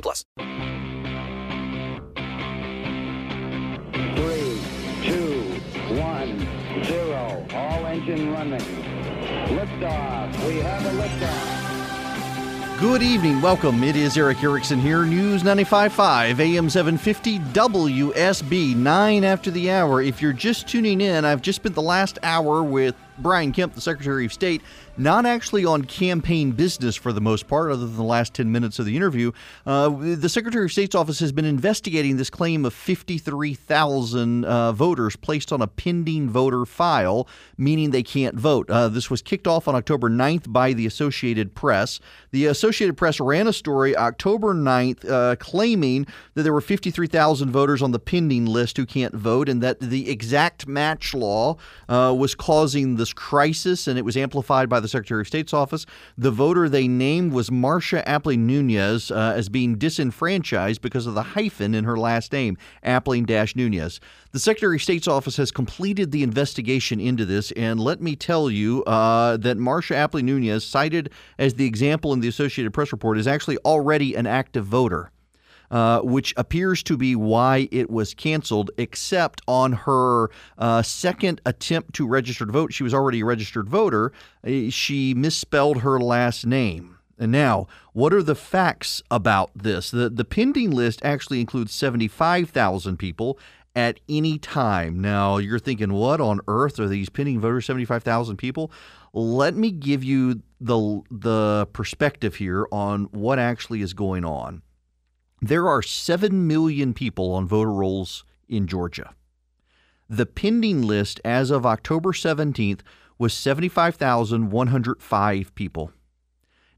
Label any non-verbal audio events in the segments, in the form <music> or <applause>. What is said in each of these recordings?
plus. Three, two, one, zero. All engine running. Liftoff. We have a liftoff. Good evening. Welcome. It is Erick Erickson here. News 95.5 AM 750 WSB 9 after the hour. If you're just tuning in, I've just spent the last hour with Brian Kemp, the Secretary of State, not actually on campaign business for the most part, other than the last 10 minutes of the interview. Uh, the Secretary of State's office has been investigating this claim of 53,000 uh, voters placed on a pending voter file, meaning they can't vote. Uh, this was kicked off on October 9th by the Associated Press. The Associated Press ran a story October 9th uh, claiming that there were 53,000 voters on the pending list who can't vote and that the exact match law uh, was causing this crisis, and it was amplified by the Secretary of State's office. The voter they named was Marcia Appling Nunez uh, as being disenfranchised because of the hyphen in her last name, Appling Nunez. The Secretary of State's office has completed the investigation into this, and let me tell you uh, that Marcia Appling Nunez, cited as the example in the Associated Press report, is actually already an active voter. Uh, which appears to be why it was canceled, except on her uh, second attempt to register to vote. She was already a registered voter. Uh, she misspelled her last name. And now, what are the facts about this? The, the pending list actually includes 75,000 people at any time. Now, you're thinking, what on earth are these pending voters, 75,000 people? Let me give you the, the perspective here on what actually is going on. There are 7 million people on voter rolls in Georgia. The pending list as of October 17th was 75,105 people.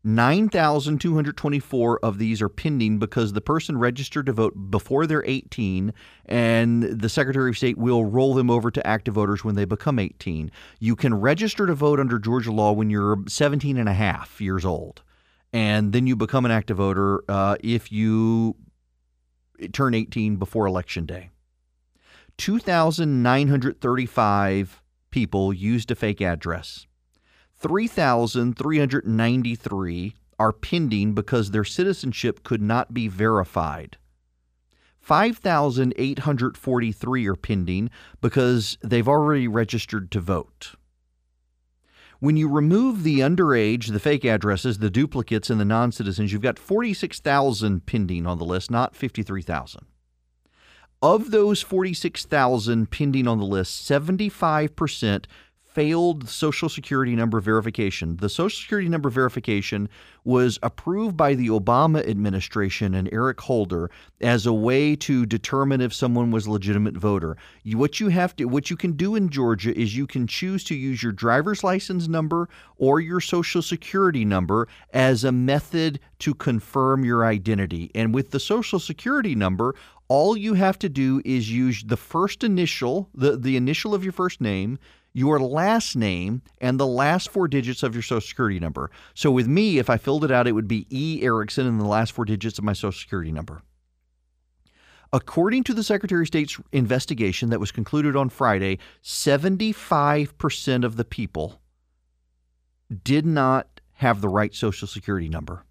9,224 of these are pending because the person registered to vote before they're 18, and the Secretary of State will roll them over to active voters when they become 18. You can register to vote under Georgia law when you're 17 and a half years old, and then you become an active voter uh, if you turn 18 before Election Day. 2,935 people used a fake address. 3,393 are pending because their citizenship could not be verified. 5,843 are pending because they've already registered to vote. When you remove the underage, the fake addresses, the duplicates, and the non citizens, you've got 46,000 pending on the list, not 53,000. Of those 46,000 pending on the list, 75% failed Social Security number verification. The Social Security number verification was approved by the Obama administration and Eric Holder as a way to determine if someone was a legitimate voter. You, what you have to what you can do in Georgia is you can choose to use your driver's license number or your Social Security number as a method to confirm your identity. And with the Social Security number, all you have to do is use the first initial, the, the initial of your first name, your last name and the last four digits of your social security number. So with me, if I filled it out, it would be E. Erickson and the last four digits of my social security number. According to the Secretary of State's investigation that was concluded on Friday, 75% of the people did not have the right social security number.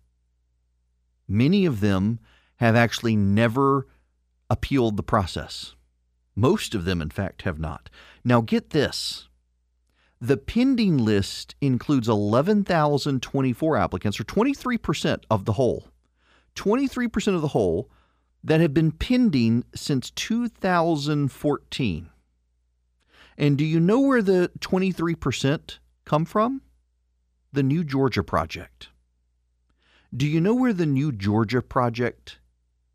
Many of them have actually never appealed the process. Most of them, in fact, have not. Now, get this the pending list includes 11,024 applicants, or 23% of the whole. 23% of the whole that have been pending since 2014. And do you know where the 23% come from? The New Georgia Project. Do you know where the New Georgia Project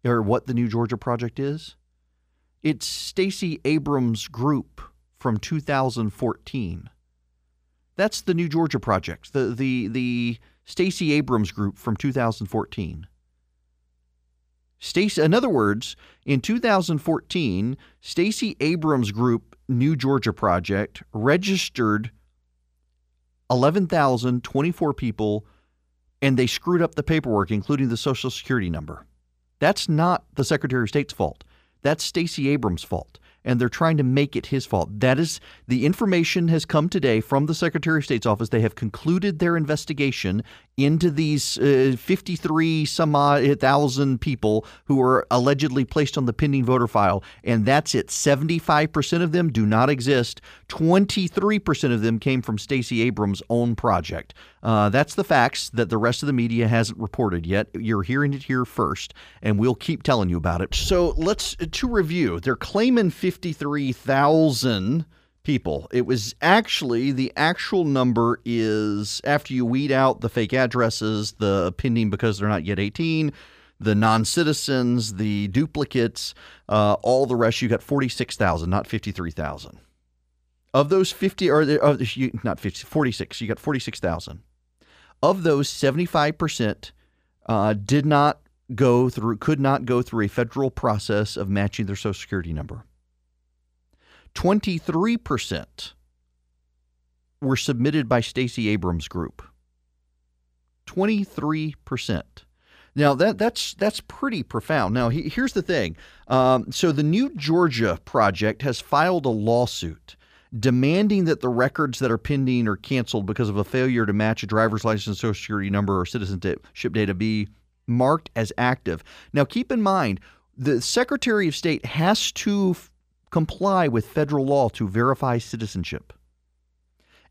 or what the New Georgia Project is? It's Stacey Abrams' group from 2014. That's the New Georgia Project, the the the Stacey Abrams group from 2014. Stacey, in other words, in 2014, Stacey Abrams Group New Georgia Project registered 11,024 people and they screwed up the paperwork, including the Social Security number. That's not the Secretary of State's fault. That's Stacey Abrams' fault and they're trying to make it his fault. That is the information has come today from the Secretary of State's office. They have concluded their investigation into these uh, 53 some odd thousand people who were allegedly placed on the pending voter file, and that's it. 75% of them do not exist. 23% of them came from Stacey Abrams' own project. Uh, that's the facts that the rest of the media hasn't reported yet. You're hearing it here first, and we'll keep telling you about it. So let's to review. They're claiming 53,000 people. It was actually the actual number is after you weed out the fake addresses, the pending because they're not yet 18, the non citizens, the duplicates, uh, all the rest, you got 46,000, not 53,000. Of those 50, or uh, not 50, 46, you got 46,000. Of those, 75% uh, did not go through, could not go through a federal process of matching their Social Security number. 23% were submitted by Stacey Abrams Group. 23%. Now that that's that's pretty profound. Now he, here's the thing. Um, so the New Georgia Project has filed a lawsuit demanding that the records that are pending or canceled because of a failure to match a driver's license, social security number, or citizenship data be marked as active. Now keep in mind the Secretary of State has to comply with federal law to verify citizenship.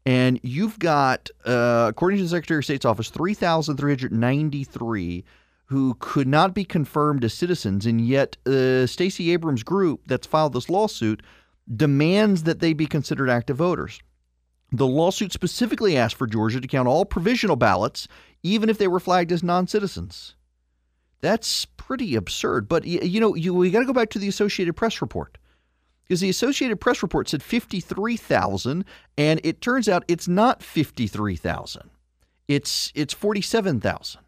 And you've got, uh, according to the Secretary of State's office, 3,393 who could not be confirmed as citizens. And yet, uh, Stacey Abrams' group that's filed this lawsuit demands that they be considered active voters. The lawsuit specifically asked for Georgia to count all provisional ballots, even if they were flagged as non citizens. That's pretty absurd. But, you know, you, we got to go back to the Associated Press report because the Associated Press report said 53,000 and it turns out it's not 53,000. It's it's 47,000.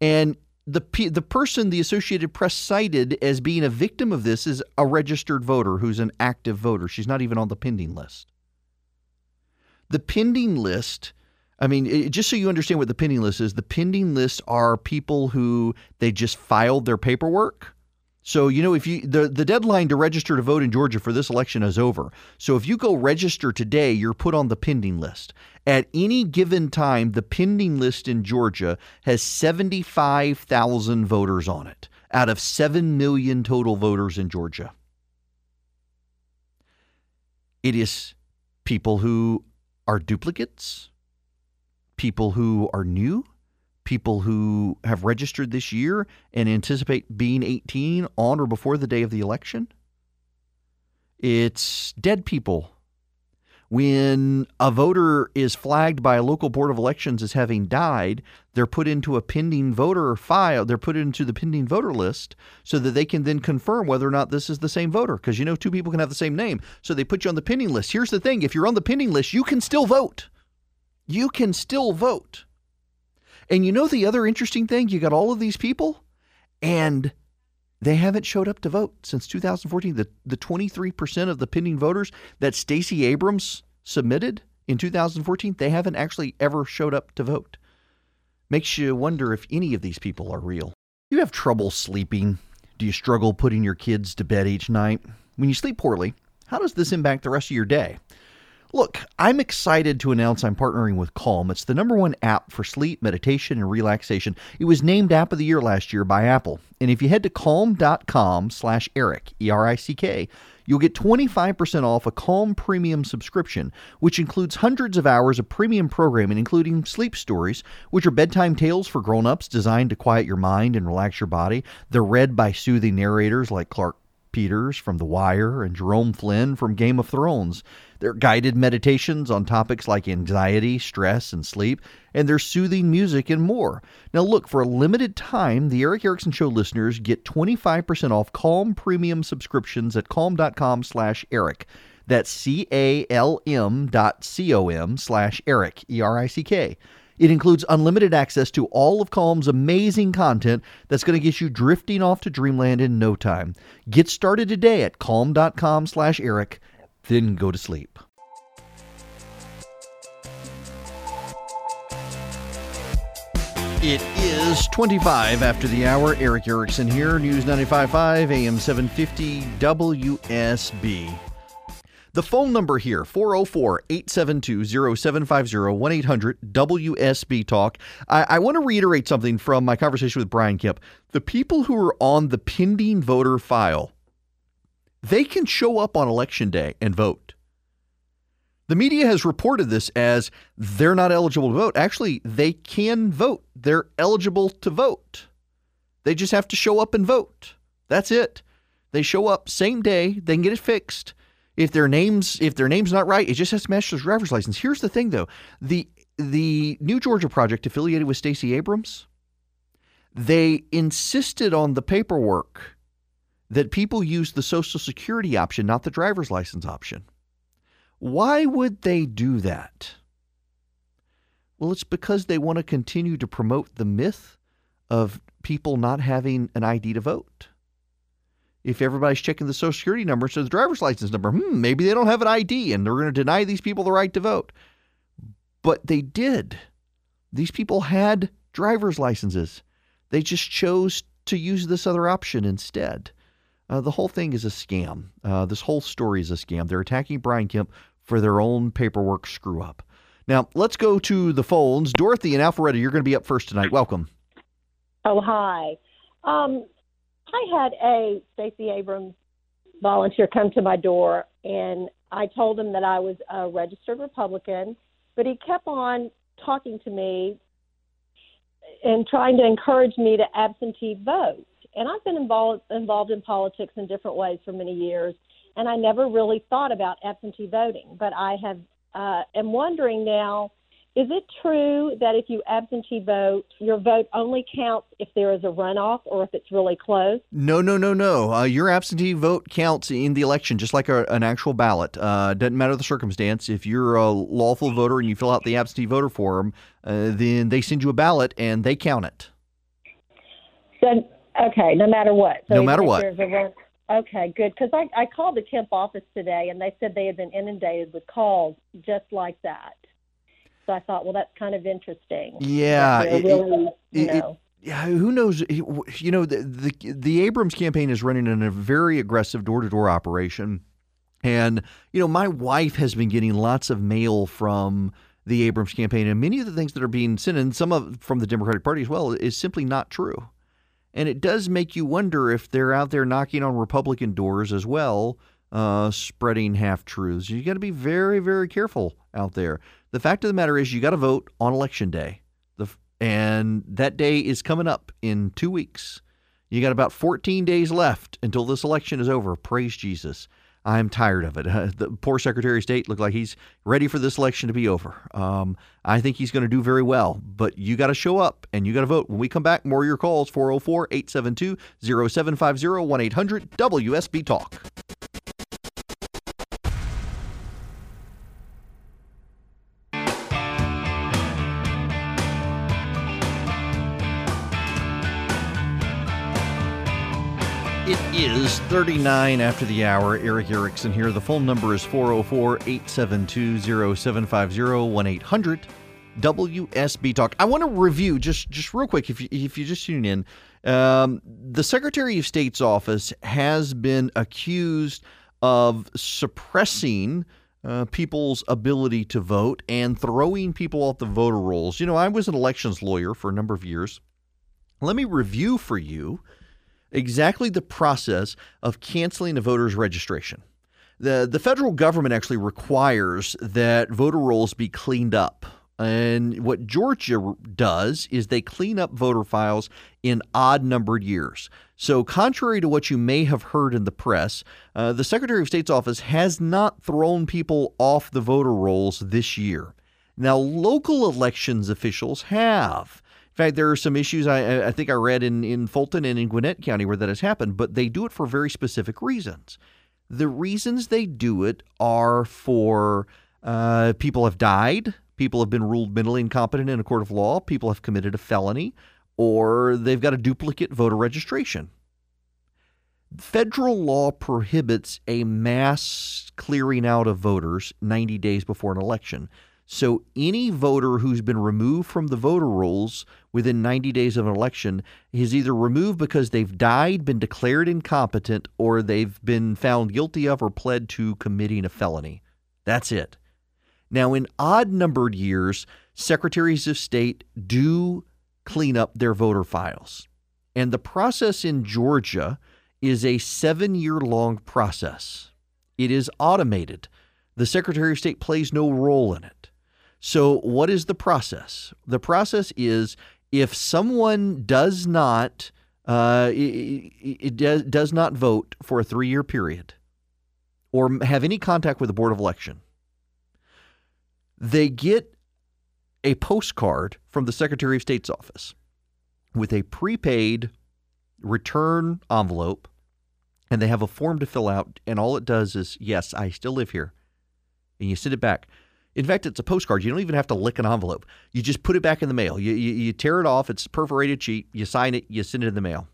And the the person the Associated Press cited as being a victim of this is a registered voter who's an active voter. She's not even on the pending list. The pending list I mean, it, just so you understand what the pending list is, the pending list are people who they just filed their paperwork so you know if you the the deadline to register to vote in Georgia for this election is over. So if you go register today, you're put on the pending list. At any given time, the pending list in Georgia has 75,000 voters on it out of 7 million total voters in Georgia. It is people who are duplicates, people who are new, people who have registered this year and anticipate being 18 on or before the day of the election. It's dead people. When a voter is flagged by a local board of elections as having died, they're put into a pending voter file. They're put into the pending voter list so that they can then confirm whether or not this is the same voter. Because you know, two people can have the same name. So they put you on the pending list. Here's the thing if you're on the pending list, you can still vote. You can still vote. And you know the other interesting thing? You got all of these people, and they haven't showed up to vote since 2014. The the 23% of the pending voters that Stacey Abrams submitted in 2014, they haven't actually ever showed up to vote. Makes you wonder if any of these people are real. You have trouble sleeping? Do you struggle putting your kids to bed each night? When you sleep poorly, how does this impact the rest of your day? Look, I'm excited to announce I'm partnering with Calm. It's the number one app for sleep, meditation, and relaxation. It was named App of the Year last year by Apple. And if you head to calm.com slash Erick, E R I C K, you'll get 25% off a Calm Premium subscription, which includes hundreds of hours of premium programming, including sleep stories, which are bedtime tales for grown-ups designed to quiet your mind and relax your body. They're read by soothing narrators like Clark Peters from The Wire and Jerome Flynn from Game of Thrones. They're guided meditations on topics like anxiety, stress, and sleep, and their soothing music and more. Now, look, for a limited time, the Erick Erickson Show listeners get 25% off Calm Premium subscriptions at calm.com slash Erick. That's C-A-L-M dot C-O-M slash Erick, E-R-I-C-K. It includes unlimited access to all of Calm's amazing content that's going to get you drifting off to dreamland in no time. Get started today at calm.com slash Erick, then go to sleep. It is 25 after the hour. Erick Erickson here, News 95.5, AM 750, WSB. The phone number here, 404 872 0750 1 800 WSB Talk. I, I want to reiterate something from my conversation with Brian Kemp. The people who are on the pending voter file, they can show up on election day and vote. The media has reported this as they're not eligible to vote. Actually, they can vote. They're eligible to vote. They just have to show up and vote. That's it. They show up same day, they can get it fixed. If their names if their name's not right, it just has to match their driver's license. Here's the thing though. The the New Georgia Project affiliated with Stacey Abrams, they insisted on the paperwork that people use the social security option, not the driver's license option. Why would they do that? Well, it's because they want to continue to promote the myth of people not having an ID to vote. If everybody's checking the social security number instead of the driver's license number, hmm, maybe they don't have an ID and they're going to deny these people the right to vote. But they did. These people had driver's licenses. They just chose to use this other option instead. Uh, the whole thing is a scam. Uh, this whole story is a scam. They're attacking Brian Kemp for their own paperwork screw up. Now, let's go to the phones. Dorothy and Alpharetta, you're going to be up first tonight. Welcome. Oh, hi. Um, I had a Stacey Abrams volunteer come to my door, and I told him that I was a registered Republican, but he kept on talking to me and trying to encourage me to absentee vote. And I've been involved involved in politics in different ways for many years, and I never really thought about absentee voting. But I have uh, am wondering now is it true that if you absentee vote, your vote only counts if there is a runoff or if it's really close? No, no, no, no. Uh, your absentee vote counts in the election just like a, an actual ballot. Uh, doesn't matter the circumstance. If you're a lawful voter and you fill out the absentee voter form, uh, then they send you a ballot and they count it. So, okay, no matter what. So No matter what. run- Okay, good. Because I, I called the Kemp office today and they said they had been inundated with calls just like that. So I thought, well, that's kind of interesting. Yeah, it- really, it- it- know. yeah, who knows? You know, the, the the Abrams campaign is running in a very aggressive door to door operation, and you know, my wife has been getting lots of mail from the Abrams campaign, and many of the things that are being sent, and some of from the Democratic Party as well, is simply not true. And it does make you wonder if they're out there knocking on Republican doors as well, uh, spreading half truths. You got to be very, very careful out there. The fact of the matter is, you got to vote on election day. The and that day is coming up in two weeks. You got about 14 days left until this election is over. Praise Jesus. I'm tired of it. <laughs> the poor Secretary of State looked like he's ready for this election to be over. Um, I think he's going to do very well, but you got to show up and you got to vote. When we come back, more of your calls 404 872 0750 1 800 WSB Talk. 39 after the hour. Erick Erickson here. The phone number is 404 872 0750 1 800 WSB Talk. I want to review just just real quick if you, if you just tune in. Um, the Secretary of State's office has been accused of suppressing uh, people's ability to vote and throwing people off the voter rolls. You know, I was an elections lawyer for a number of years. Let me review for you exactly the process of canceling a voter's registration. the the federal government actually requires that voter rolls be cleaned up. And what Georgia does is they clean up voter files in odd numbered years. So, contrary to what you may have heard in the press, uh, the Secretary of State's office has not thrown people off the voter rolls this year. Now, local elections officials have. In fact, there are some issues I, I think I read in, in Fulton and in Gwinnett County where that has happened, but they do it for very specific reasons. The reasons they do it are for uh, people have died, people have been ruled mentally incompetent in a court of law, people have committed a felony, or they've got a duplicate voter registration. Federal law prohibits a mass clearing out of voters 90 days before an election. So any voter who's been removed from the voter rolls within 90 days of an election is either removed because they've died, been declared incompetent, or they've been found guilty of or pled to committing a felony. That's it. Now, in odd numbered years, secretaries of state do clean up their voter files. And the process in Georgia is a seven year long process. It is automated. The Secretary of State plays no role in it. So, what is the process? The process is if someone does not uh, it, it does, does not vote for a three year period or have any contact with the Board of Election, they get a postcard from the Secretary of State's office with a prepaid return envelope, and they have a form to fill out. And all it does is, yes, I still live here. And you send it back. In fact, it's a postcard. You don't even have to lick an envelope. You just put it back in the mail. You, you, you tear it off. It's perforated sheet. You sign it. You send it in the mail.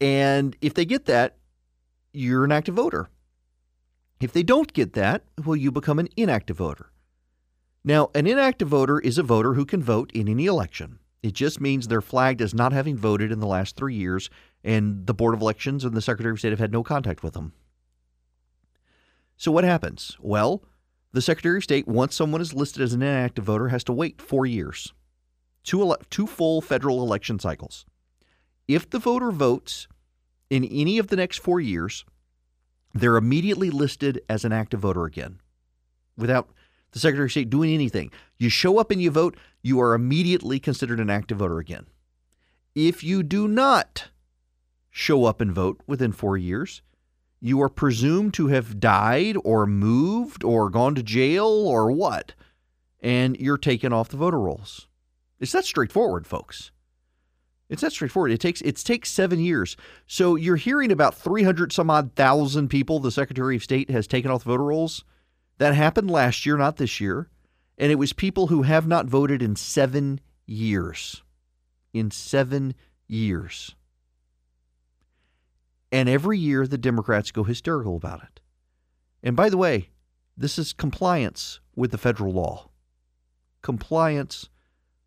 And if they get that, you're an active voter. If they don't get that, well, you become an inactive voter. Now, an inactive voter is a voter who can vote in any election. It just means they're flagged as not having voted in the last three years, and the Board of Elections and the Secretary of State have had no contact with them. So, what happens? Well, the Secretary of State, once someone is listed as an inactive voter, has to wait four years, two, ele- two full federal election cycles. If the voter votes in any of the next four years, they're immediately listed as an active voter again without the Secretary of State doing anything. You show up and you vote, you are immediately considered an active voter again. If you do not show up and vote within four years, you are presumed to have died or moved or gone to jail or what, and you're taken off the voter rolls. It's that straightforward, folks. It's that straightforward. It takes it takes seven years. So you're hearing about 300 some odd thousand people the Secretary of State has taken off the voter rolls. That happened last year, not this year, and it was people who have not voted in seven years. In seven years. And every year, the Democrats go hysterical about it. And by the way, this is compliance with the federal law. Compliance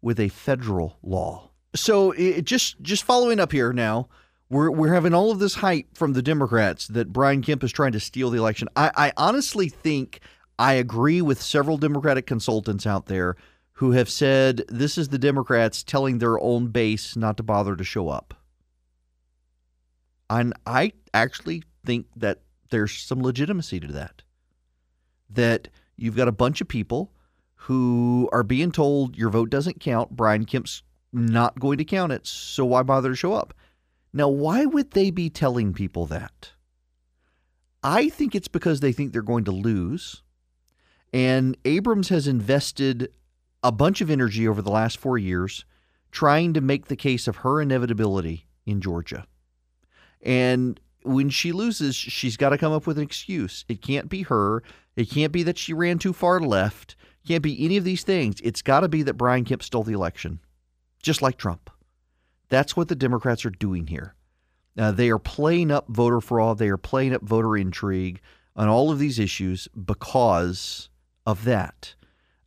with a federal law. So, it, just just following up here now, we're we're having all of this hype from the Democrats that Brian Kemp is trying to steal the election. I, I honestly think I agree with several Democratic consultants out there who have said this is the Democrats telling their own base not to bother to show up. And I actually think that there's some legitimacy to that. That you've got a bunch of people who are being told your vote doesn't count. Brian Kemp's not going to count it, so why bother to show up? Now, why would they be telling people that? I think it's because they think they're going to lose. And Abrams has invested a bunch of energy over the last four years trying to make the case of her inevitability in Georgia. And when she loses, she's got to come up with an excuse. It can't be her. It can't be that she ran too far left. It can't be any of these things. It's got to be that Brian Kemp stole the election, just like Trump. That's what the Democrats are doing here. Uh, they are playing up voter fraud. They are playing up voter intrigue on all of these issues because of that.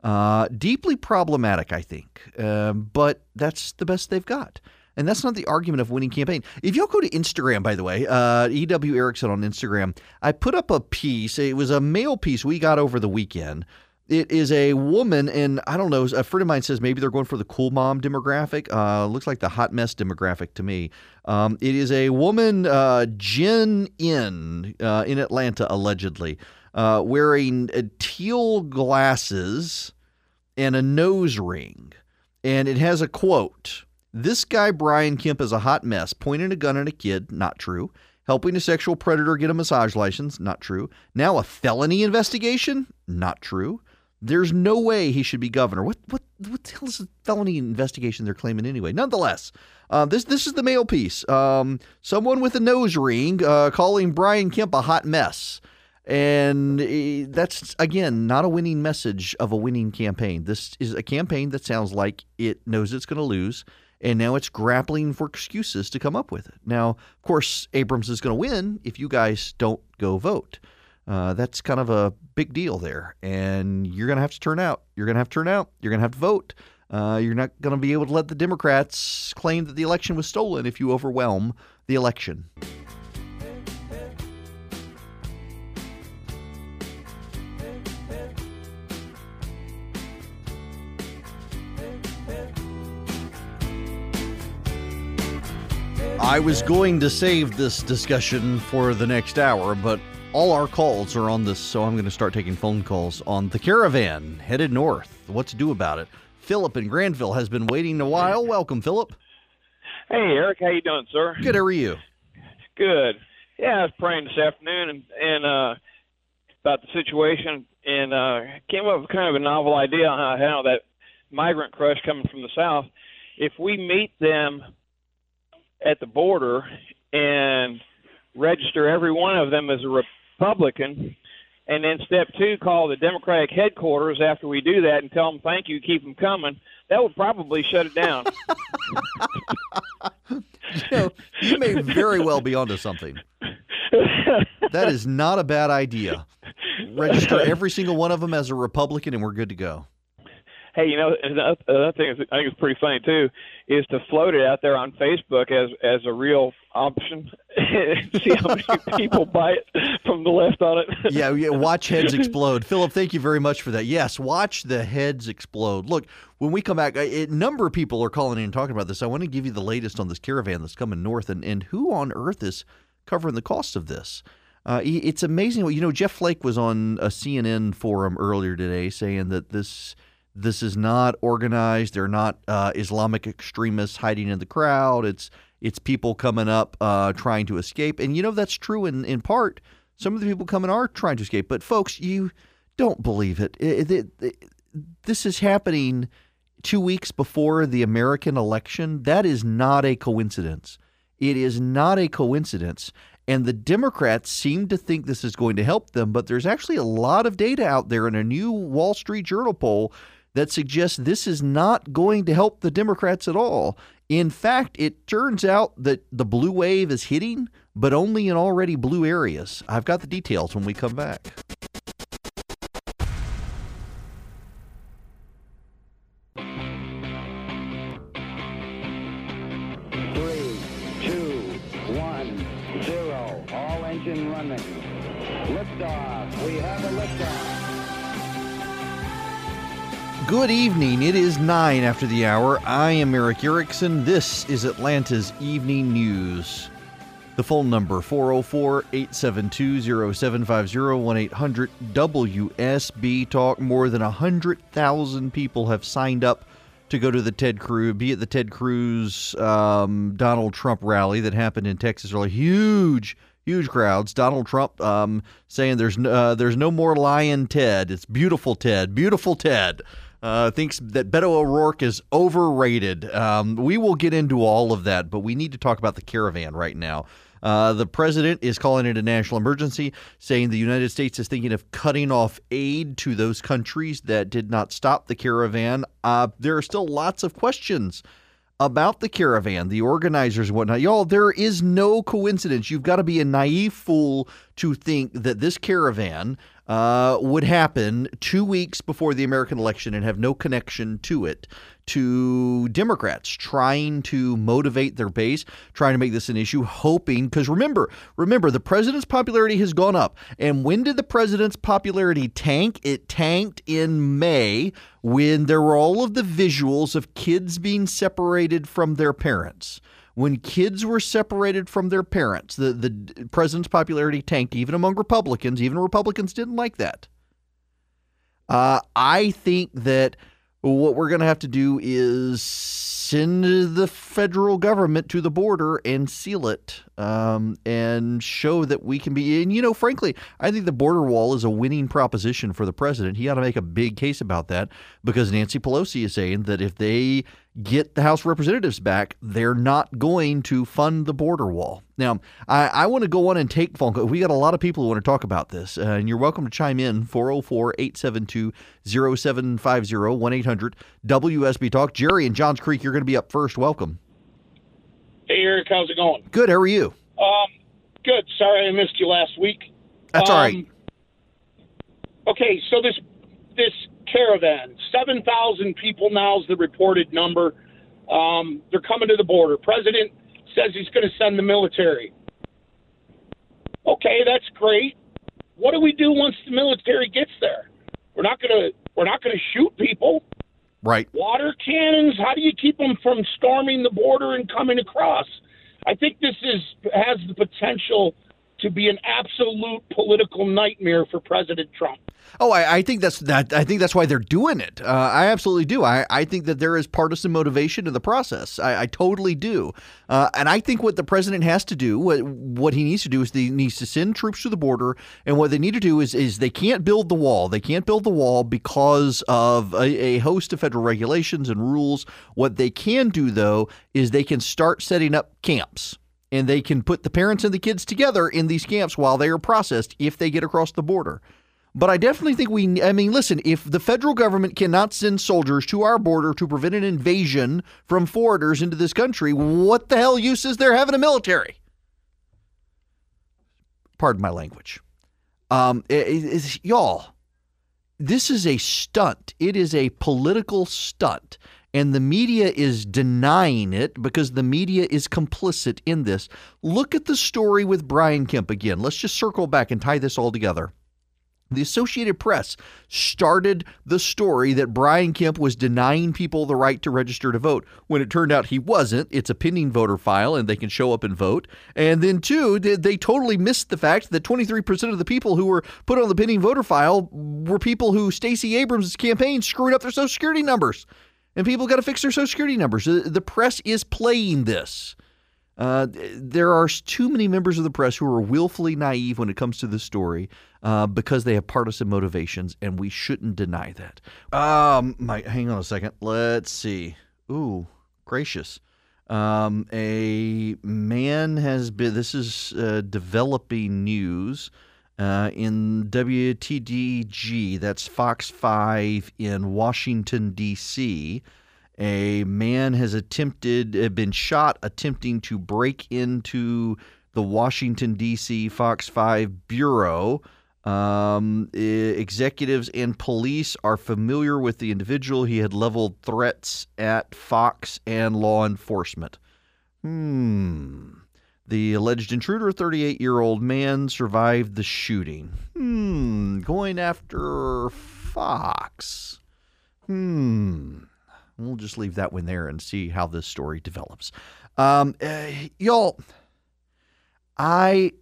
Uh, deeply problematic, I think, um, but that's the best they've got. And that's not the argument of winning campaign. If y'all go to Instagram, by the way, uh, EW Erickson on Instagram, I put up a piece. It was a mail piece we got over the weekend It is a woman, and I don't know. A friend of mine says maybe they're going for the cool mom demographic. Uh, looks like the hot mess demographic to me. Um, it is a woman, uh, Jen In, uh, in Atlanta, allegedly, uh, wearing uh, teal glasses and a nose ring. And it has a quote This guy, Brian Kemp, is a hot mess, pointing a gun at a kid. Not true. Helping a sexual predator get a massage license. Not true. Now a felony investigation. Not true. There's no way he should be governor. What what what the hell is a felony investigation they're claiming anyway? Nonetheless, uh, this this is the mail piece. Um, someone with a nose ring uh, calling Brian Kemp a hot mess, and eh, that's again not a winning message of a winning campaign. This is a campaign that sounds like it knows it's going to lose, and now it's grappling for excuses to come up with it. Now, of course, Abrams is going to win if you guys don't go vote. Uh, that's kind of a big deal there. And you're going to have to turn out. You're going to have to turn out. You're going to have to vote. Uh, you're not going to be able to let the Democrats claim that the election was stolen if you overwhelm the election. I was going to save this discussion for the next hour, but all our calls are on this, so I'm going to start taking phone calls on the caravan headed north. What to do about it? Philip in Granville has been waiting a while. Welcome, Philip. Hey, Erick, how you doing, sir? Good. How are you? Good. Yeah, I was praying this afternoon and and uh, about the situation, and uh, came up with kind of a novel idea on how, how that migrant crush coming from the south. If we meet them at the border and register every one of them as a Republican, and then step two, call the Democratic headquarters after we do that and tell them thank you, keep them coming. That would probably shut it down. <laughs> <laughs> you know, you may very well be onto something. That is not a bad idea. Register every single one of them as a Republican, and we're good to go. hey, you know, another another thing is, I think it's pretty funny too, is to float it out there on Facebook as as a real option. See how many <laughs> people buy it from the left on it. yeah, yeah, watch heads <laughs> explode. Philip, thank you very much for that. Yes, watch the heads explode. Look, when we come back, a a number of people are calling in and talking about this. I want to give you the latest on this caravan that's coming north and, and who on earth is covering the cost of this. Uh, it's amazing. You know, Jeff Flake was on a CNN forum earlier today saying that this this is not organized. They're not uh, Islamic extremists hiding in the crowd. It's it's people coming up uh, trying to escape. And you know that's true in in part. Some of the people coming are trying to escape. But folks, you don't believe it. It- it- it- this is happening two weeks before the American election. That is not a coincidence. It is not a coincidence. And the Democrats seem to think this is going to help them, but there's actually a lot of data out there in a new Wall Street Journal poll that suggests this is not going to help the Democrats at all. In fact, it turns out that the blue wave is hitting, but only in already blue areas. I've got the details when we come back. Good evening. It is 9 after the hour. I am Erick Erickson. This is Atlanta's Evening News. The phone number 404 872 0750 1 800 WSB Talk. More than 100,000 people have signed up to go to the Ted Cruz, be it the Ted Cruz um, Donald Trump rally that happened in Texas Really Huge, huge crowds. Donald Trump um, saying there's no, uh, there's no more Lyin' Ted. It's beautiful Ted, beautiful Ted. Uh, thinks that Beto O'Rourke is overrated. Um, we will get into all of that, but we need to talk about the caravan right now. Uh, the president is calling it a national emergency, saying the United States is thinking of cutting off aid to those countries that did not stop the caravan. Uh, there are still lots of questions about the caravan, the organizers and whatnot. Y'all, there is no coincidence. You've got to be a naive fool to think that this caravan uh, would happen two weeks before the American election and have no connection to it. To Democrats trying to motivate their base, trying to make this an issue, hoping because remember, remember the president's popularity has gone up. And when did the president's popularity tank? It tanked in May when there were all of the visuals of kids being separated from their parents. When kids were separated from their parents, the, the president's popularity tanked even among Republicans. Even Republicans didn't like that. Uh, I think that what we're going to have to do is send the federal government to the border and seal it um, and show that we can be. And, you know, frankly, I think the border wall is a winning proposition for the president. He ought to make a big case about that because Nancy Pelosi is saying that if they get the House Representatives back, they're not going to fund the border wall. Now, I, I want to go on and take phone calls. We got a lot of people who want to talk about this, uh, and you're welcome to chime in 404 872 0750 1 800 WSB Talk. Jerry and Johns Creek, you're going to be up first. Welcome. Hey, Erick, how's it going? Good. How are you? Um, good. Sorry I missed you last week. That's um, all right. Okay, so this this caravan, seven thousand people now is the reported number. Um, they're coming to the border. President says he's going to send the military. Okay, that's great. What do we do once the military gets there? We're not going to we're not going to shoot people. Right. Water cannons. How do you keep them from storming the border and coming across? I think this is has the potential to be an absolute political nightmare for President Trump. Oh, I, I, think that's that. I think that's why they're doing it. Uh, I absolutely do. I, I think that there is partisan motivation in the process. I, I totally do. Uh, and I think what the president has to do, what what he needs to do, is he needs to send troops to the border. And what they need to do is is they can't build the wall. They can't build the wall because of a, a host of federal regulations and rules. What they can do though is they can start setting up camps and they can put the parents and the kids together in these camps while they are processed if they get across the border. But I definitely think we, I mean, listen, if the federal government cannot send soldiers to our border to prevent an invasion from foreigners into this country, what the hell use is there having a military? Pardon my language. Um, y'all, this is a stunt. It is a political stunt. And the media is denying it because the media is complicit in this. Look at the story with Brian Kemp again. Let's just circle back and tie this all together. The Associated Press started the story that Brian Kemp was denying people the right to register to vote when it turned out he wasn't. It's a pending voter file and they can show up and vote. And then, two, they totally missed the fact that 23% of the people who were put on the pending voter file were people who Stacey Abrams' campaign screwed up their Social Security numbers. And people got to fix their Social Security numbers. The press is playing this. Uh, there are too many members of the press who are willfully naive when it comes to this story uh, because they have partisan motivations, and we shouldn't deny that. Um, my, hang on a second. Let's see. Ooh, gracious. Um, a man has been. This is uh, developing news. Uh, in WTTG, that's Fox 5 in Washington, D.C. A man has attempted, uh, been shot attempting to break into the Washington, D.C. Fox 5 Bureau. Um, executives and police are familiar with the individual. He had leveled threats at Fox and law enforcement. Hmm. The alleged intruder, 38 year old man, survived the shooting. Hmm. Going after Fox. Hmm. We'll just leave that one there and see how this story develops. Um, uh, y'all, I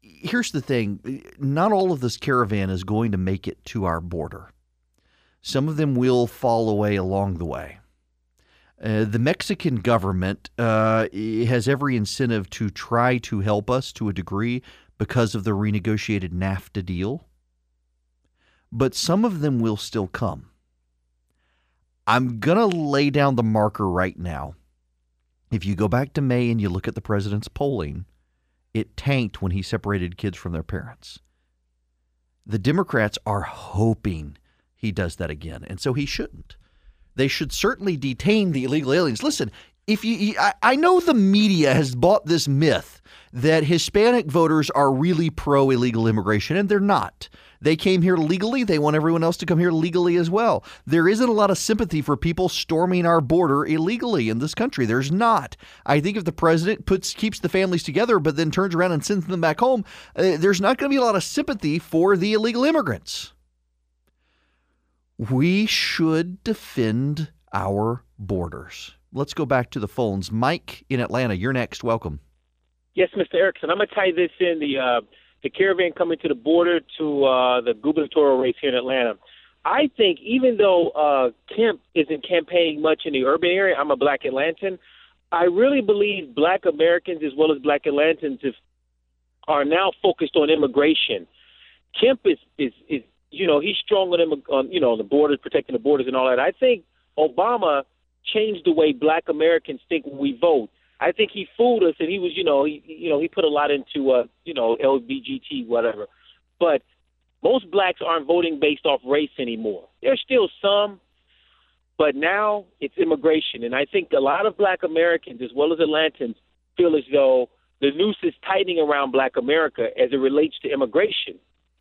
here's the thing: not all of this caravan is going to make it to our border. Some of them will fall away along the way. Uh, the Mexican government uh, has every incentive to try to help us to a degree because of the renegotiated NAFTA deal. But some of them will still come. I'm going to lay down the marker right now. If you go back to May and you look at the president's polling, it tanked when he separated kids from their parents. The Democrats are hoping he does that again, and so he shouldn't. They should certainly detain the illegal aliens. Listen, if you, I, know the media has bought this myth that Hispanic voters are really pro illegal immigration, and they're not. They came here legally. They want everyone else to come here legally as well. There isn't a lot of sympathy for people storming our border illegally in this country. There's not. I think if the president puts keeps the families together, but then turns around and sends them back home, uh, there's not going to be a lot of sympathy for the illegal immigrants. We should defend our borders. Let's go back to the phones. Mike in Atlanta, you're next. Welcome. Yes, Mr. Erickson. I'm going to tie this in the uh, the caravan coming to the border to uh, the gubernatorial race here in Atlanta. I think even though uh, Kemp isn't campaigning much in the urban area, I'm a black Atlantan. I really believe black Americans as well as black Atlantans if, are now focused on immigration. Kemp is, is, is you know, he's strong on, on, you know, the borders, protecting the borders and all that. I think Obama changed the way black Americans think when we vote. I think he fooled us, and he was, you know, he, you know, he put a lot into, uh, you know, LBGT, whatever. But most blacks aren't voting based off race anymore. There's still some, but now it's immigration, and I think a lot of Black Americans, as well as Atlantans, feel as though the noose is tightening around Black America as it relates to immigration.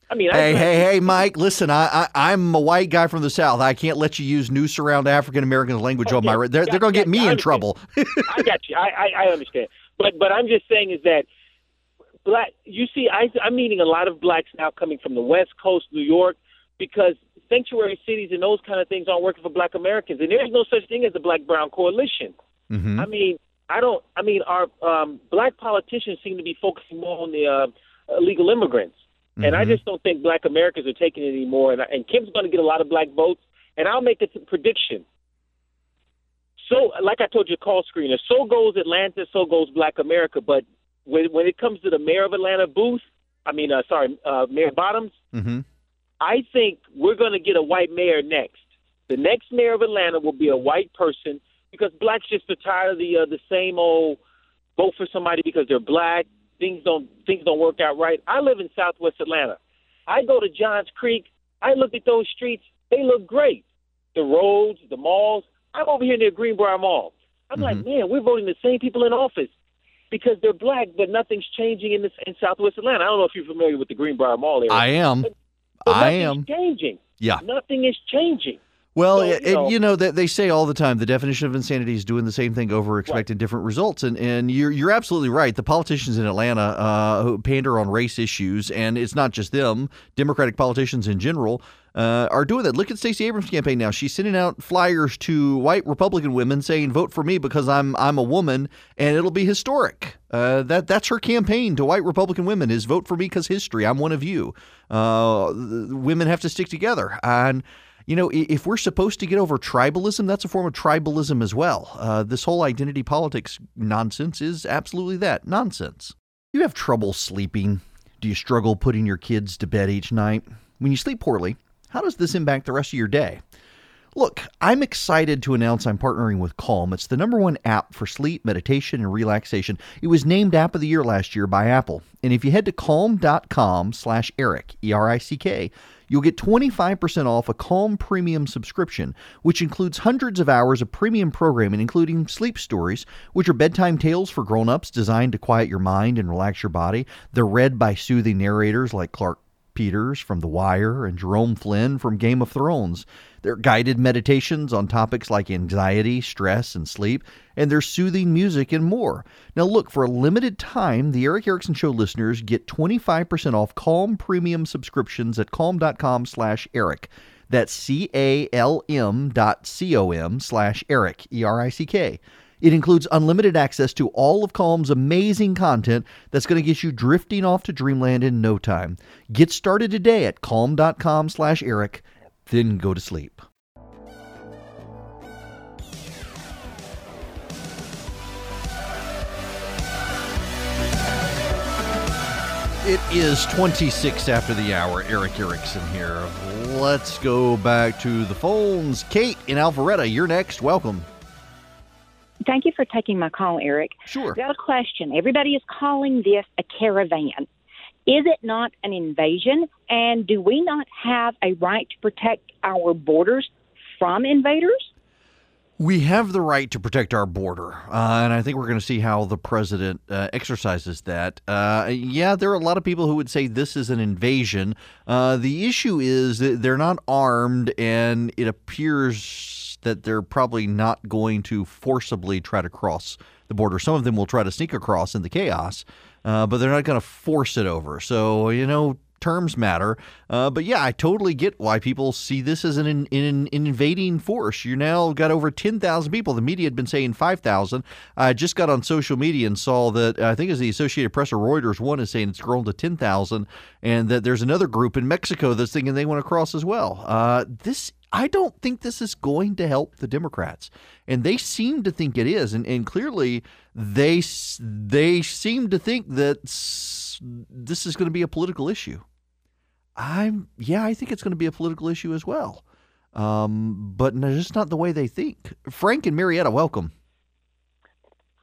I mean, hey, I, hey, hey, Mike. Listen, I, I, am a white guy from the South. I can't let you use noose around African American language okay. on my. They're, they're going to get me in trouble. I got you. I, I, I understand. But but I'm just saying is that black. You see, I, I'm meeting a lot of blacks now coming from the West Coast, New York, because sanctuary cities and those kind of things aren't working for Black Americans, and there's no such thing as a Black Brown coalition. Mm-hmm. I mean, I don't. I mean, our um, black politicians seem to be focusing more on the uh, illegal immigrants. Mm-hmm. And I mm-hmm. just don't think black Americans are taking it anymore. And, and Kemp's going to get a lot of black votes. And I'll make a prediction. So, like I told you, call screener. So goes Atlanta. So goes Black America. But when when it comes to the mayor of Atlanta, Booth, I mean, uh, sorry, uh, Mayor Bottoms, mm-hmm. I think we're going to get a white mayor next. The next mayor of Atlanta will be a white person because blacks just are tired of the uh, the same old vote for somebody because they're black, things don't things don't work out right. I live in Southwest Atlanta. I go to Johns Creek. I look at those streets. They look great. The roads, the malls. I'm over here near Greenbriar Mall. I'm mm-hmm. like, man, we're voting the same people in office because they're black, but nothing's changing in this in Southwest Atlanta. I don't know if you're familiar with the Greenbriar Mall area. I am. But, but I am changing. Yeah, nothing is changing. Well, so, you, know, you know that they say all the time the definition of insanity is doing the same thing over, expecting right. different results, and and you're you're absolutely right. The politicians in Atlanta uh, who pander on race issues, and it's not just them. Democratic politicians in general uh, are doing that. Look at Stacey Abrams' campaign now. She's sending out flyers to white Republican women saying, "Vote for me because I'm I'm a woman, and it'll be historic." Uh, that that's her campaign to white Republican women is vote for me because history. I'm one of you. Uh, women have to stick together, and you know, if we're supposed to get over tribalism, that's a form of tribalism as well. Uh, this whole identity politics nonsense is absolutely that nonsense. You have trouble sleeping? Do you struggle putting your kids to bed each night? When you sleep poorly, how does this impact the rest of your day? Look, I'm excited to announce I'm partnering with Calm. It's the number one app for sleep, meditation, and relaxation. It was named App of the Year last year by Apple. And if you head to calm.com slash Erick, E-R-I-C-K, you'll get 25% off a Calm Premium subscription, which includes hundreds of hours of premium programming, including sleep stories, which are bedtime tales for grown-ups designed to quiet your mind and relax your body. They're read by soothing narrators like Clarke Peters from The Wire and Jerome Flynn from Game of Thrones. They're guided meditations on topics like anxiety, stress, and sleep, and their soothing music and more. Now, look, for a limited time, the Erick Erickson Show listeners get 25% off Calm Premium subscriptions at calm.com slash Erick. That's C-A-L-M dot C-O-M slash Erick, E-R-I-C-K. It includes unlimited access to all of Calm's amazing content that's going to get you drifting off to dreamland in no time. Get started today at calm.com slash Erick, then go to sleep. It is 26 after the hour. Erick Erickson here. Let's go back to the phones. Kate in Alpharetta, you're next. Welcome. Thank you for taking my call, Erick. Sure. I've got a question. Everybody is calling this a caravan. Is it not an invasion? And do we not have a right to protect our borders from invaders? We have the right to protect our border, uh, and I think we're going to see how the president uh, exercises that. Uh, yeah, there are a lot of people who would say this is an invasion. Uh, the issue is that they're not armed, and it appears that they're probably not going to forcibly try to cross the border. Some of them will try to sneak across in the chaos, uh, but they're not going to force it over. So, you know, terms matter. Uh, but yeah, I totally get why people see this as an, invading force. You now got over 10,000 people. The media had been saying 5,000. I just got on social media and saw that I think as the Associated Press or Reuters one is saying it's grown to 10,000 and that there's another group in Mexico that's thinking they want to cross as well. Uh, this I don't think this is going to help the Democrats, and they seem to think it is, and, and clearly they they seem to think that this is going to be a political issue. I'm yeah, I think it's going to be a political issue as well, um, but no, just not the way they think. Frank and Marietta, welcome.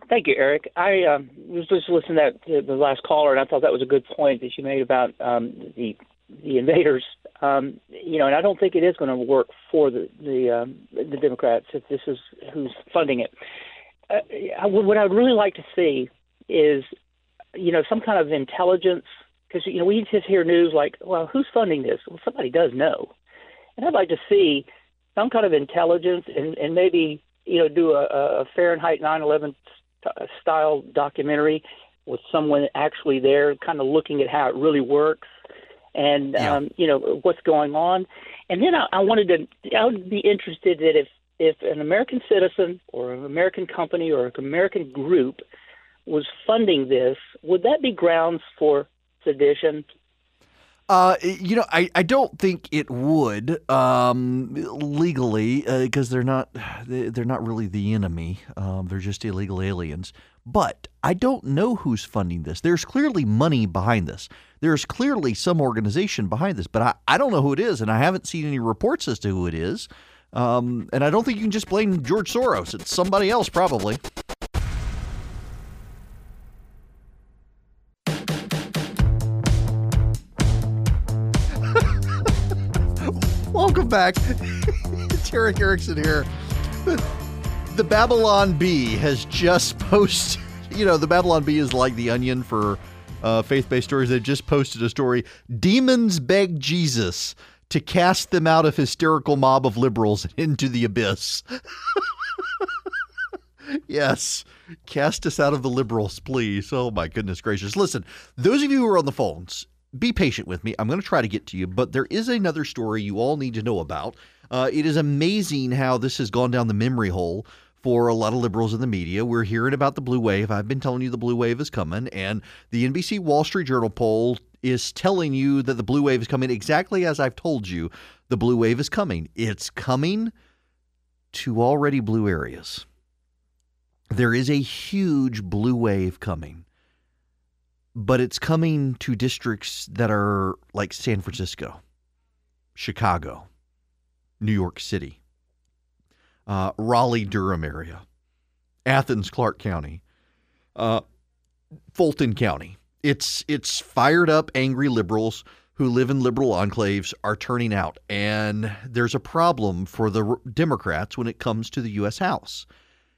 Thank you, Erick. I um, was just listening to, that, to the last caller, and I thought that was a good point that you made about um, the the invaders. Um, you know, and I don't think it is going to work for the the, um, the Democrats if this is who's funding it. Uh, what I'd really like to see is, you know, some kind of intelligence because you know we just hear news like, well, who's funding this? Well, somebody does know, and I'd like to see some kind of intelligence and, and maybe you know do a, a Fahrenheit 9/11 style documentary with someone actually there, kind of looking at how it really works, and yeah. um, you know what's going on. And then I, I wanted to, I would be interested that if if an American citizen or an American company or an American group was funding this, would that be grounds for sedition? Uh, you know, I, I don't think it would um, legally because uh, they're not they're not really the enemy. Um, they're just illegal aliens. But I don't know who's funding this. There's clearly money behind this. There's clearly some organization behind this, but I, I don't know who it is, and I haven't seen any reports as to who it is. Um, and I don't think you can just blame George Soros. It's somebody else, probably. <laughs> Welcome back. <laughs> Erick Erickson here. The Babylon Bee has just <laughs> posted, you know, the Babylon Bee is like the onion for uh, faith based stories. They just posted a story Demons beg Jesus to cast them out of hysterical mob of liberals into the abyss. <laughs> yes. Cast us out of the liberals, please. Oh, my goodness gracious. Listen, those of you who are on the phones, be patient with me. I'm going to try to get to you, but there is another story you all need to know about. Uh, it is amazing how this has gone down the memory hole for a lot of liberals in the media. We're hearing about the blue wave. I've been telling you the blue wave is coming, and the NBC Wall Street Journal poll is telling you that the blue wave is coming exactly as I've told you. The blue wave is coming. It's coming to already blue areas. There is a huge blue wave coming but it's coming to districts that are like San Francisco, Chicago, New York City, uh, Raleigh, Durham area, Athens, Clarke County, uh, Fulton County. It's it's fired up, angry liberals who live in liberal enclaves are turning out, and there's a problem for the Democrats when it comes to the U.S. House.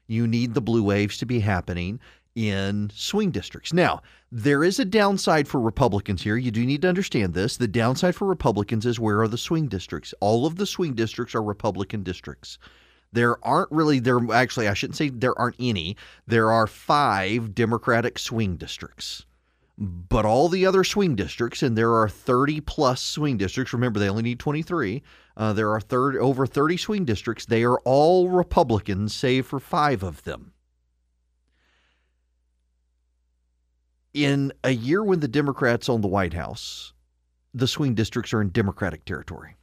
You need the blue waves to be happening in swing districts. Now, there is a downside for Republicans here. You do need to understand this. The downside for Republicans is where are the swing districts? All of the swing districts are Republican districts. There aren't really there actually I shouldn't say there aren't any. There are 5 Democratic swing districts. But all the other swing districts, and there are 30 plus swing districts. Remember, they only need 23. Uh, there are third, over 30 swing districts. They are all Republicans, save for five of them. in a year when the Democrats own the White House, the swing districts are in Democratic territory.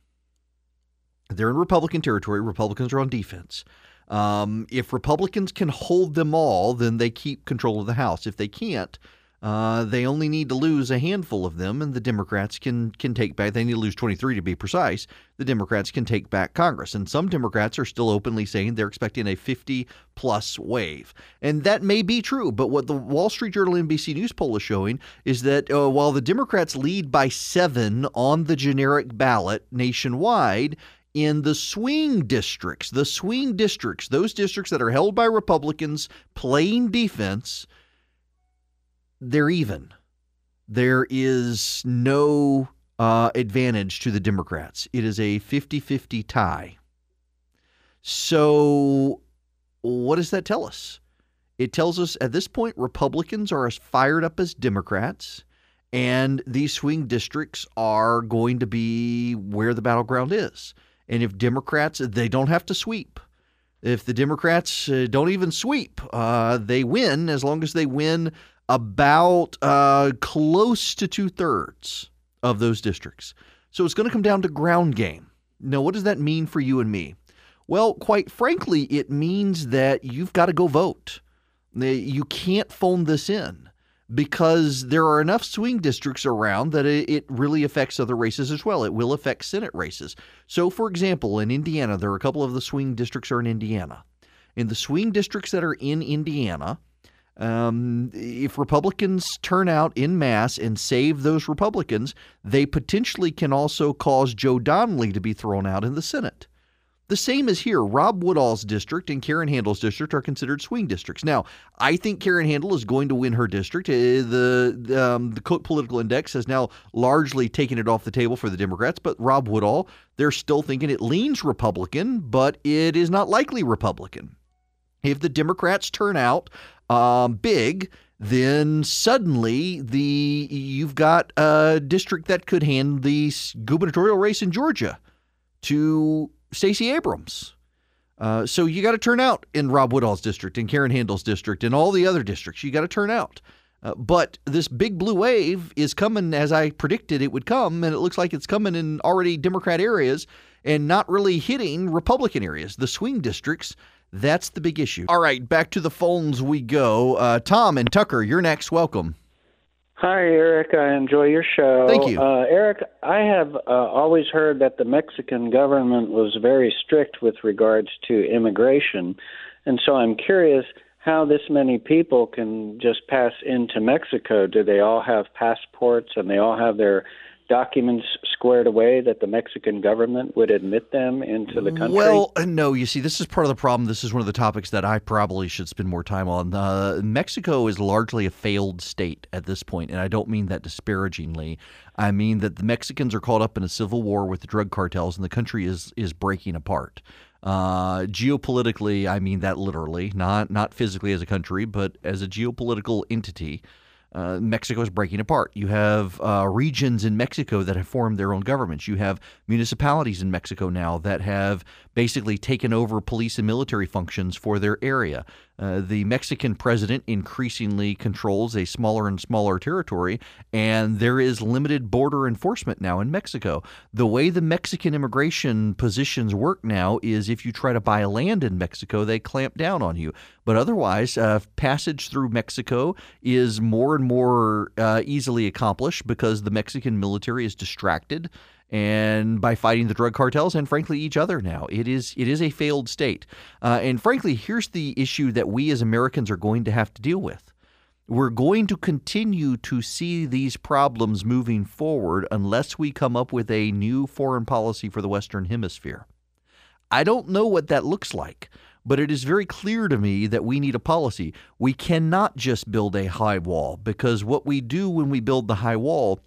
They're in Republican territory. Republicans are on defense. Um, if Republicans can hold them all, then they keep control of the House. If they can't, uh, they only need to lose a handful of them, and the Democrats can can take back. They need to lose 23 to be precise. The Democrats can take back Congress, and some Democrats are still openly saying they're expecting a 50 plus wave, and that may be true. But what the Wall Street Journal NBC News poll is showing is that uh, while the Democrats lead by seven on the generic ballot nationwide, in the swing districts, the swing districts, those districts that are held by Republicans playing defense, they're even. There is no uh, advantage to the Democrats. It is a 50 50 tie. So, what does that tell us? It tells us at this point, Republicans are as fired up as Democrats, and these swing districts are going to be where the battleground is. And if Democrats, they don't have to sweep. If the Democrats uh, don't even sweep, uh, they win as long as they win about uh, close to two thirds of those districts. So it's going to come down to ground game. Now, what does that mean for you and me? Well, quite frankly, it means that you've got to go vote. You can't phone this in because there are enough swing districts around that it really affects other races as well. It will affect Senate races. So, for example, in Indiana, there are a couple of the swing districts are in Indiana. In the swing districts that are in Indiana, um, if Republicans turn out in mass and save those Republicans, they potentially can also cause Joe Donnelly to be thrown out in the Senate. The same as here. Rob Woodall's district and Karen Handel's district are considered swing districts. Now, I think Karen Handel is going to win her district. Uh, the um, the Cook political index has now largely taken it off the table for the Democrats, but Rob Woodall, they're still thinking it leans Republican, but it is not likely Republican. If the Democrats turn out um, big, then suddenly the you've got a district that could hand the gubernatorial race in Georgia to Stacey Abrams. Uh, so you got to turn out in Rob Woodall's district, in Karen Handel's district, and all the other districts. You got to turn out. Uh, but this big blue wave is coming as I predicted it would come, and it looks like it's coming in already Democrat areas and not really hitting Republican areas. The swing districts, that's the big issue. All right, back to the phones we go. Uh, Tom and Tucker, you're next. Welcome. Hi, Erick. I enjoy your show. Thank you. Uh, Erick, I have uh, always heard that the Mexican government was very strict with regards to immigration. And so I'm curious how this many people can just pass into Mexico. Do they all have passports and they all have their documents squared away that the Mexican government would admit them into the country? Well, uh, no. You see, this is part of the problem. This is one of the topics that I probably should spend more time on. Uh, Mexico is largely a failed state at this point, and I don't mean that disparagingly. I mean that the Mexicans are caught up in a civil war with the drug cartels, and the country is is breaking apart. Uh, geopolitically, I mean that literally, not not physically as a country, but as a geopolitical entity uh, Mexico is breaking apart. You have uh, regions in Mexico that have formed their own governments. You have municipalities in Mexico now that have basically taken over police and military functions for their area. Uh, the Mexican president increasingly controls a smaller and smaller territory, and there is limited border enforcement now in Mexico. The way the Mexican immigration positions work now is if you try to buy land in Mexico, they clamp down on you. But otherwise, uh, passage through Mexico is more and more uh, easily accomplished because the Mexican military is distracted and by fighting the drug cartels and frankly each other now. It is it is a failed state. Uh, and frankly, here's the issue that we as Americans are going to have to deal with. We're going to continue to see these problems moving forward unless we come up with a new foreign policy for the Western Hemisphere. I don't know what that looks like, but it is very clear to me that we need a policy. We cannot just build a high wall because what we do when we build the high wall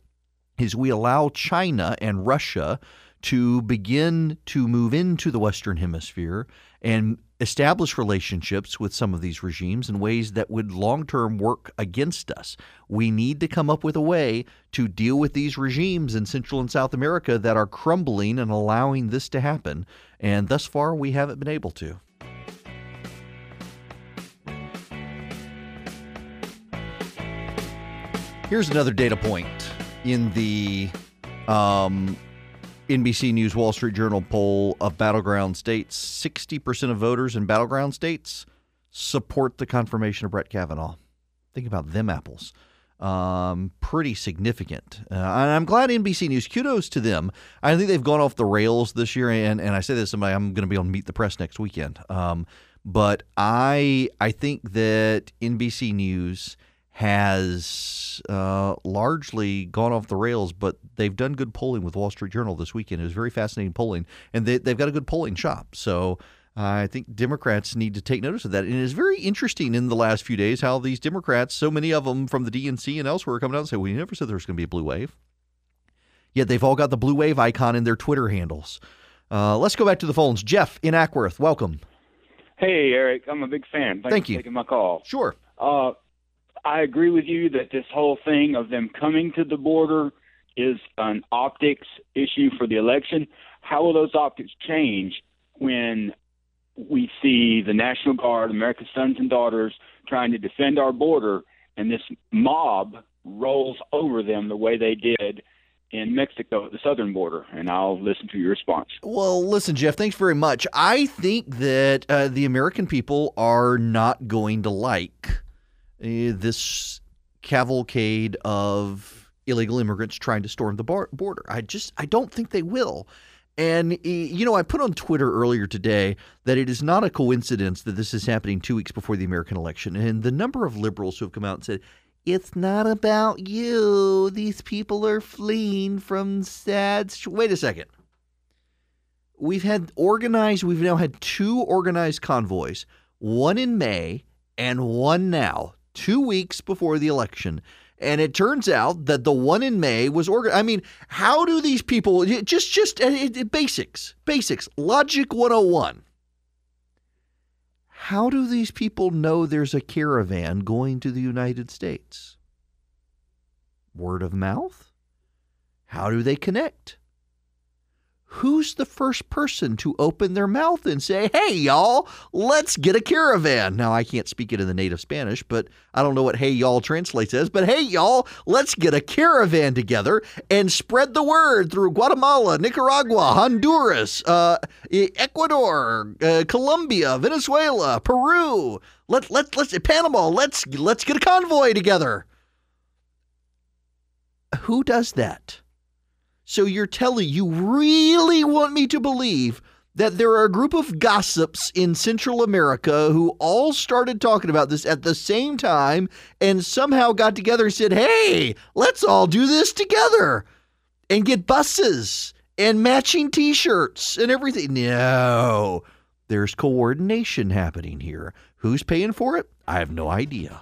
is we allow China and Russia to begin to move into the Western Hemisphere and establish relationships with some of these regimes in ways that would long term work against us. We need to come up with a way to deal with these regimes in Central and South America that are crumbling and allowing this to happen. And thus far, we haven't been able to. Here's another data point in the um, NBC News Wall Street Journal poll of battleground states, 60% of voters in battleground states support the confirmation of Brett Kavanaugh. Think about them apples. Um, pretty significant. Uh, and I'm glad NBC News, kudos to them. I think they've gone off the rails this year. And, and I say this, somebody, I'm going to be on Meet the Press next weekend. Um, but I, I think that NBC News has uh, largely gone off the rails, but they've done good polling with Wall Street Journal this weekend. It was very fascinating polling, and they, they've got a good polling shop. So uh, I think Democrats need to take notice of that. And it's very interesting in the last few days how these Democrats, so many of them from the DNC and elsewhere, are coming out and say, "We never said there was going to be a blue wave." Yet they've all got the blue wave icon in their Twitter handles. Uh, let's go back to the phones. Jeff in Acworth, welcome. Hey, Erick, I'm a big fan. Thanks Thank for you. taking my call. Sure. Uh, I agree with you that this whole thing of them coming to the border is an optics issue for the election. How will those optics change when we see the National Guard, America's sons and daughters, trying to defend our border, and this mob rolls over them the way they did in Mexico at the southern border? And I'll listen to your response. Well, listen, Jeff, thanks very much. I think that uh, the American people are not going to like this cavalcade of illegal immigrants trying to storm the bar- border. I just, I don't think they will. And, uh, you know, I put on Twitter earlier today that it is not a coincidence that this is happening two weeks before the American election. And the number of liberals who have come out and said, it's not about you. These people are fleeing from sad. sh-" Wait a second. We've had organized, we've now had two organized convoys, one in May and one now, two weeks before the election. And it turns out that the one in May was organized. I mean, how do these people just, just uh, it- it- basics, basics, logic 101. How do these people know there's a caravan going to the United States? Word of mouth? How do they connect? Who's the first person to open their mouth and say, hey, y'all, let's get a caravan? Now, I can't speak it in the native Spanish, but I don't know what hey, y'all translates as, but hey, y'all, let's get a caravan together and spread the word through Guatemala, Nicaragua, Honduras, uh, Ecuador, uh, Colombia, Venezuela, Peru. Let, let, let's, Panama, let's, let's get a convoy together. Who does that? So you're telling you really want me to believe that there are a group of gossips in Central America who all started talking about this at the same time and somehow got together and said, "Hey, let's all do this together and get buses and matching t-shirts and everything." No. There's coordination happening here. Who's paying for it? I have no idea.